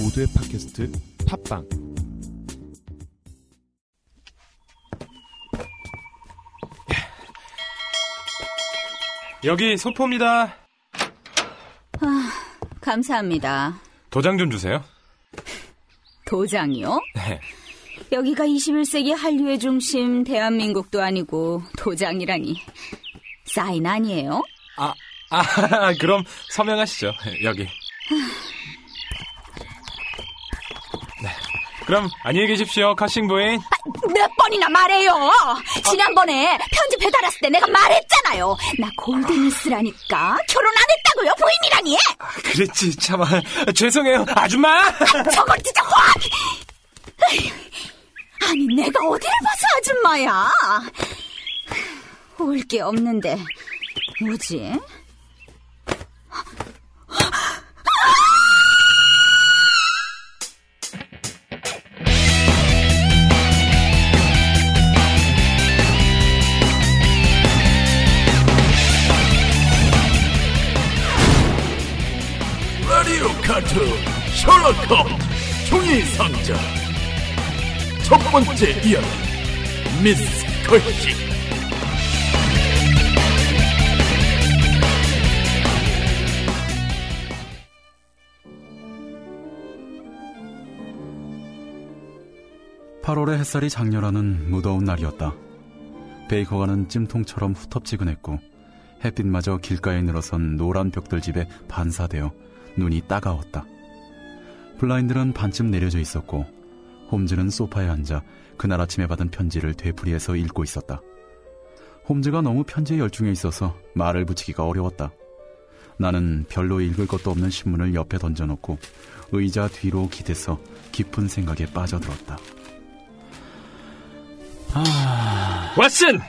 모두의 팟캐스트 팟빵 여기 소포입니다. 감사합니다. 도장 좀 주세요. 도장이요? 네. 여기가 21세기 한류의 중심 대한민국도 아니고 도장이라니. 사인 아니에요? 아, 아, 그럼 서명하시죠. 여기. 네. 그럼 안녕히 계십시오, 커싱 부인. 몇 번이나 말해요! 지난번에 편지 배달 왔을 때 내가 말했잖아요. 나 골든이스라니까. 결혼 안 했다고요, 부인이라니! 아, 그랬지, 참아. 죄송해요, 아줌마! 저걸 진짜 확! 아니, 내가 어디를 봐서 아줌마야? 올 게 없는데, 뭐지? 셜록 홈즈 종이 상자 첫 번째 이야기 미스 컬시 팔월의 햇살이 장렬하는 무더운 날이었다. 베이커가는 찜통처럼 후텁지근했고 햇빛마저 길가에 늘어선 노란 벽돌 집에 반사되어 눈이 따가웠다. 블라인드는 반쯤 내려져 있었고 홈즈는 소파에 앉아 그날 아침에 받은 편지를 되풀이해서 읽고 있었다. 홈즈가 너무 편지에 열중해 있어서 말을 붙이기가 어려웠다. 나는 별로 읽을 것도 없는 신문을 옆에 던져놓고 의자 뒤로 기대서 깊은 생각에 빠져들었다. 왓슨!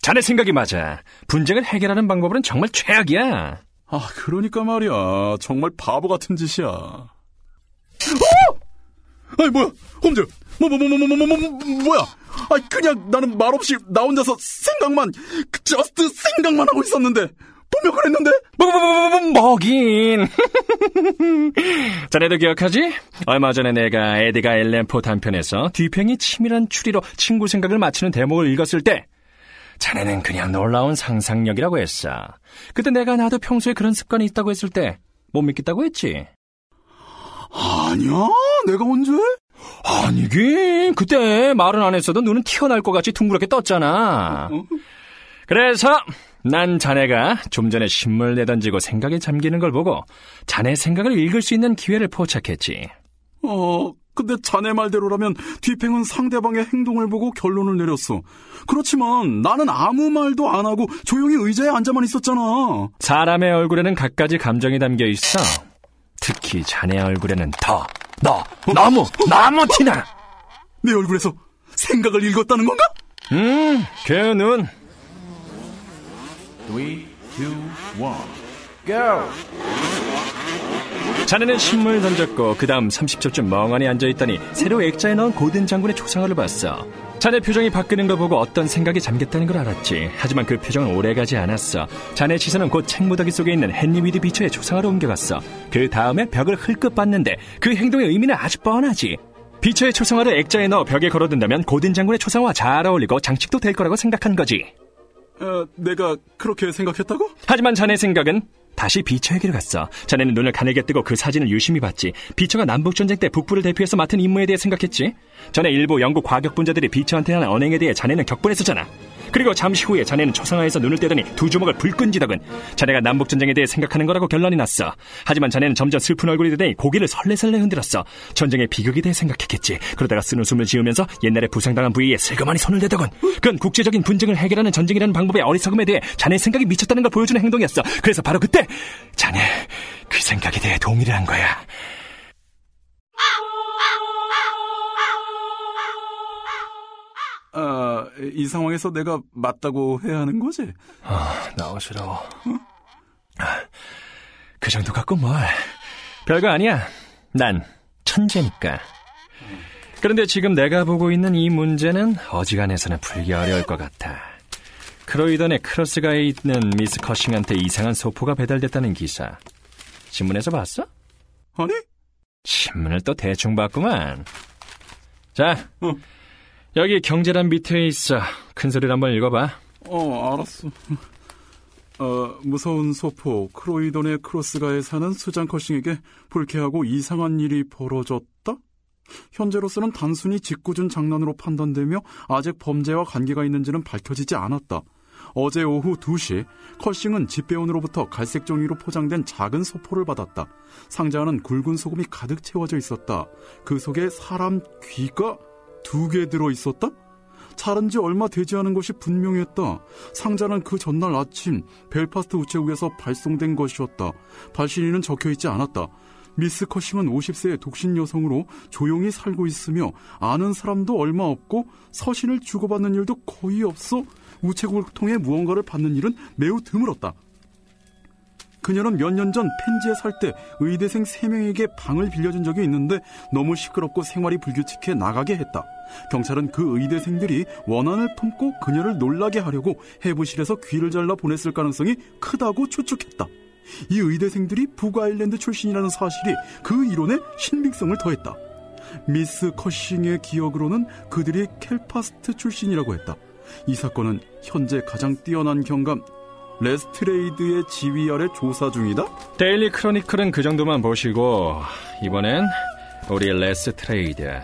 자네 생각이 맞아. 분쟁을 해결하는 방법은 정말 최악이야. 아, 그러니까 말이야. 정말 바보 같은 짓이야. 어? 아니 뭐야 홈즈 뭐뭐뭐뭐뭐뭐뭐 뭐야 아니 그냥 나는 말없이 나 혼자서 생각만 just 생각만 하고 있었는데 분명 그랬는데 뭐뭐뭐뭐뭐뭐긴 자네도 기억하지? 얼마 전에 내가 에드거 앨런 포 단편에서 뒤팽이 치밀한 추리로 친구 생각을 맞히는 대목을 읽었을 때 자네는 그냥 놀라운 상상력이라고 했어. 그때 내가 나도 평소에 그런 습관이 있다고 했을 때 못 믿겠다고 했지. 아니야, 내가 언제? 아니긴. 그때 말은 안 했어도 눈은 튀어날 것 같이 둥그렇게 떴잖아. 그래서 난 자네가 좀 전에 신문을 내던지고 생각에 잠기는 걸 보고 자네 생각을 읽을 수 있는 기회를 포착했지. 어, 근데 자네 말대로라면 뒤팽은 상대방의 행동을 보고 결론을 내렸어. 그렇지만 나는 아무 말도 안 하고 조용히 의자에 앉아만 있었잖아. 사람의 얼굴에는 갖가지 감정이 담겨 있어. 특히 자네 얼굴에는 더, 너, 너무, 너무 티나. 내 얼굴에서 생각을 읽었다는 건가? 음, 그 눈. 3, 2, 1 자네는 신문을 던졌고 그 다음 30초쯤 멍하니 앉아있더니 새로 액자에 넣은 고든 장군의 초상화를 봤어. 자네 표정이 바뀌는 걸 보고 어떤 생각이 잠겼다는 걸 알았지. 하지만 그 표정은 오래가지 않았어. 자네 시선은 곧 책무더기 속에 있는 헨리 워드 비처의 초상화로 옮겨갔어. 그 다음에 벽을 흘끗 봤는데 그 행동의 의미는 아주 뻔하지. 비처의 초상화를 액자에 넣어 벽에 걸어둔다면 고든 장군의 초상화와 잘 어울리고 장식도 될 거라고 생각한 거지. 어, 내가 그렇게 생각했다고? 하지만 자네 생각은 다시 비처에게로 갔어. 자네는 눈을 가늘게 뜨고 그 사진을 유심히 봤지. 비처가 남북전쟁 때 북부를 대표해서 맡은 임무에 대해 생각했지. 전에 일부 영국 과격분자들이 비처한테 하는 언행에 대해 자네는 격분했었잖아. 그리고 잠시 후에 자네는 초상화에서 눈을 떼더니 두 주먹을 불끈 쥐더군. 자네가 남북전쟁에 대해 생각하는 거라고 결론이 났어. 하지만 자네는 점점 슬픈 얼굴이 되더니 고개를 설레설레 흔들었어. 전쟁의 비극에 대해 생각했겠지. 그러다가 쓰는 숨을 지으면서 옛날에 부상당한 부위에 슬그머니 손을 대더군. 그건 국제적인 분쟁을 해결하는 전쟁이라는 방법의 어리석음에 대해 자네의 생각이 미쳤다는 걸 보여주는 행동이었어. 그래서 바로 그때 자네 그 생각에 대해 동의를 한 거야. 아, 이 상황에서 내가 맞다고 해야 하는 거지? 아, 나 어지러워. 그 정도 갖고 뭘. 별거 아니야. 난 천재니까. 그런데 지금 내가 보고 있는 이 문제는 어지간해서는 풀기 어려울 것 같아. 크로이던의 크로스가에 있는 미스 커싱한테 이상한 소포가 배달됐다는 기사. 신문에서 봤어? 아니? 신문을 또 대충 봤구만. 자, 여기 경제란 밑에 있어. 큰 소리로 한번 읽어봐. 어, 알았어. 어, 무서운 소포 크로이돈의 크로스가에 사는 수잔 커싱에게 불쾌하고 이상한 일이 벌어졌다? 현재로서는 단순히 짓궂은 장난으로 판단되며 아직 범죄와 관계가 있는지는 밝혀지지 않았다. 어제 오후 2시 컬싱은 집배원으로부터 갈색 종이로 포장된 작은 소포를 받았다. 상자 안은 굵은 소금이 가득 채워져 있었다. 그 속에 사람 귀가 두 개 들어 있었다? 자른 지 얼마 되지 않은 것이 분명했다. 상자는 그 전날 아침 벨파스트 우체국에서 발송된 것이었다. 발신인은 적혀 있지 않았다. 미스 커싱은 50세의 독신 여성으로 조용히 살고 있으며 아는 사람도 얼마 없고 서신을 주고받는 일도 거의 없어 우체국을 통해 무언가를 받는 일은 매우 드물었다. 그녀는 몇 년 전 펜지에 살 때 의대생 3명에게 방을 빌려준 적이 있는데 너무 시끄럽고 생활이 불규칙해 나가게 했다. 경찰은 그 의대생들이 원한을 품고 그녀를 놀라게 하려고 해부실에서 귀를 잘라 보냈을 가능성이 크다고 추측했다. 이 의대생들이 북아일랜드 출신이라는 사실이 그 이론에 신빙성을 더했다. 미스 커싱의 기억으로는 그들이 켈파스트 출신이라고 했다. 이 사건은 현재 가장 뛰어난 경감 레스트레이드의 지휘 아래 조사 중이다? 데일리 크로니클은 그 정도만 보시고 이번엔 우리 레스트레이드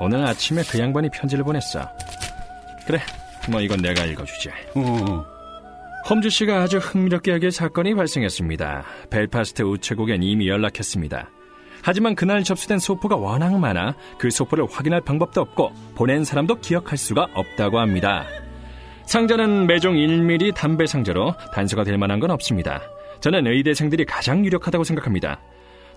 오늘 아침에 그 양반이 편지를 보냈어. 그래 뭐 이건 내가 읽어주지. 어, 홈즈 씨가 아주 흥미롭게 여길 사건이 발생했습니다. 벨파스트 우체국엔 이미 연락했습니다. 하지만 그날 접수된 소포가 워낙 많아 그 소포를 확인할 방법도 없고 보낸 사람도 기억할 수가 없다고 합니다. 상자는 매종 1mm 담배 상자로 단서가 될 만한 건 없습니다. 저는 의대생들이 가장 유력하다고 생각합니다.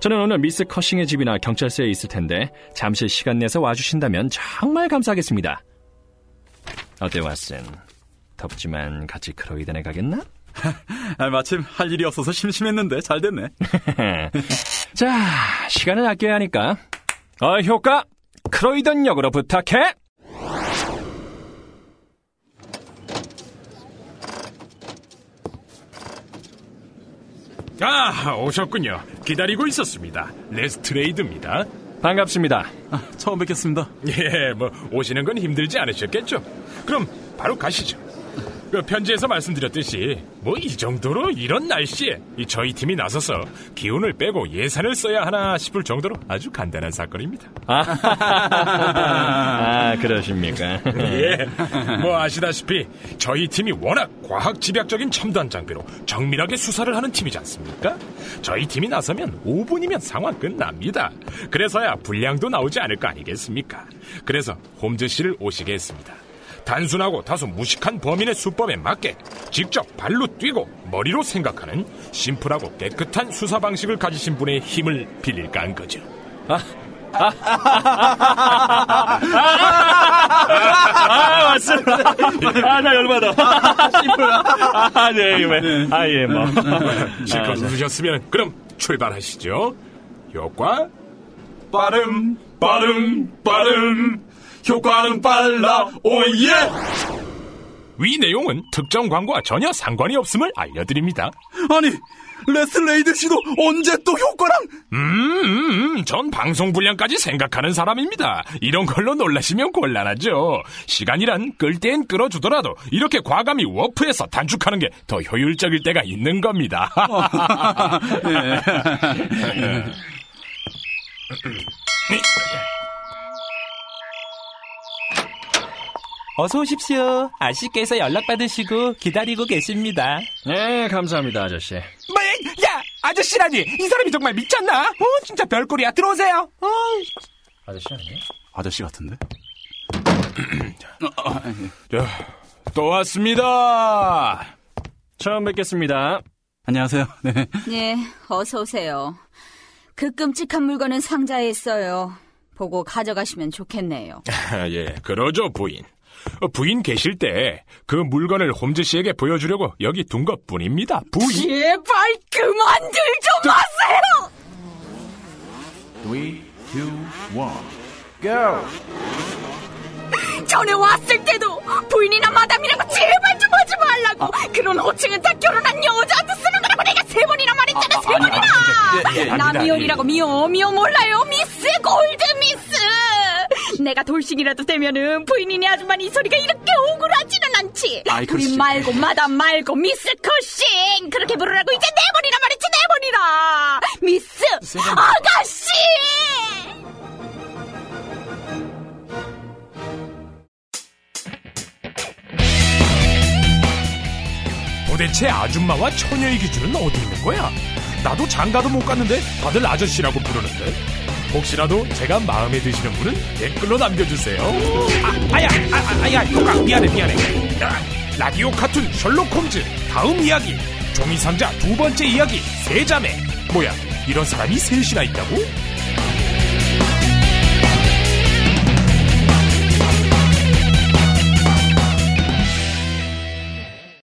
저는 오늘 미스 커싱의 집이나 경찰서에 있을 텐데 잠시 시간 내서 와주신다면 정말 감사하겠습니다. 어때 왓슨? 덥지만 같이 크로이덴에 가겠나? 아, 마침 할 일이 없어서 심심했는데 잘 됐네. 자, 시간을 아껴야 하니까 어, 효과 크로이던 역으로 부탁해. 아, 오셨군요. 기다리고 있었습니다. 레스트레이드입니다. 반갑습니다. 아, 처음 뵙겠습니다. 예, 뭐 오시는 건 힘들지 않으셨겠죠? 그럼 바로 가시죠. 그 편지에서 말씀드렸듯이 뭐 이 정도로 이런 날씨에 이 저희 팀이 나서서 기운을 빼고 예산을 써야 하나 싶을 정도로 아주 간단한 사건입니다. 아, 그러십니까? 예, 뭐 아시다시피 저희 팀이 워낙 과학 집약적인 첨단 장비로 정밀하게 수사를 하는 팀이지 않습니까? 저희 팀이 나서면 5분이면 상황 끝납니다. 그래서야 분량도 나오지 않을 거 아니겠습니까? 그래서 홈즈 씨를 오시게 했습니다. 단순하고 다소 무식한 범인의 수법에 맞게 직접 발로 뛰고 머리로 생각하는 심플하고 깨끗한 수사 방식을 가지신 분의 힘을 빌릴까 한 거죠. 아, 맞습니다. 아, 나 열받아. 아, 네, 예, 아, 예, 뭐. 실컷 웃으셨으면 그럼 출발하시죠. 효과 빠름 빠름 빠름 효과는 빨라 oh yeah 위 내용은 특정 광고와 전혀 상관이 없음을 알려드립니다. 아니, 레스트레이드 씨도 언제 또 효과랑? 음, 음, 음, 전 방송 분량까지 생각하는 사람입니다. 이런 걸로 놀라시면 곤란하죠. 시간이란 끌 땐 끌어주더라도 이렇게 과감히 warp해서 단축하는 게 더 효율적일 때가 있는 겁니다. 어서 오십시오. 아씨께서 연락받으시고 기다리고 계십니다. 네, 감사합니다, 아저씨. 뭐, 야, 아저씨라니! 이 사람이 정말 미쳤나? 어, 진짜 별꼴이야. 들어오세요. 어. 아저씨 아니에요? 아저씨 같은데? 자, 또 왔습니다. 처음 뵙겠습니다. 안녕하세요. 네. 예, 어서 오세요. 그 끔찍한 물건은 상자에 있어요. 보고 가져가시면 좋겠네요. 아, 예, 그러죠, 부인. 어, 부인 계실 때 그 물건을 홈즈 씨에게 보여주려고 여기 둔 것 뿐입니다. 부인. 제발 그만들 좀 하세요! 3, 2, 1, go! 전에 왔을 때도 부인이나 마담이라고 제발 좀 하지 말라고 그런 호칭은 다 결혼한 여자한테 쓰는 거라고 내가 세 번이나 말했잖아 세 대머리라! 예, 예, 나 압니다. 미혼이라고 미호 미호 몰라요 미스 골드 내가 돌싱이라도 되면은 부인이네 아줌마는 이 소리가 이렇게 억울하지는 않지. 아이, 그렇지. 말고 마담 말고 미스 코싱! 그렇게 부르라고 이제 내버리라 말했지 내버리라! 미스 아가씨! 도대체 아줌마와 처녀의 기준은 어디 있는 거야? 나도 장가도 못 갔는데 다들 아저씨라고 부르는데 혹시라도 제가 마음에 드시는 분은 댓글로 남겨주세요. 아, 아야 아, 아, 아야 효가 미안해 미안해. 야, 라디오 카툰 셜록 홈즈. 다음 이야기. 종이 상자 두 번째 이야기. 세 자매. 뭐야 이런 사람이 셋이나 있다고?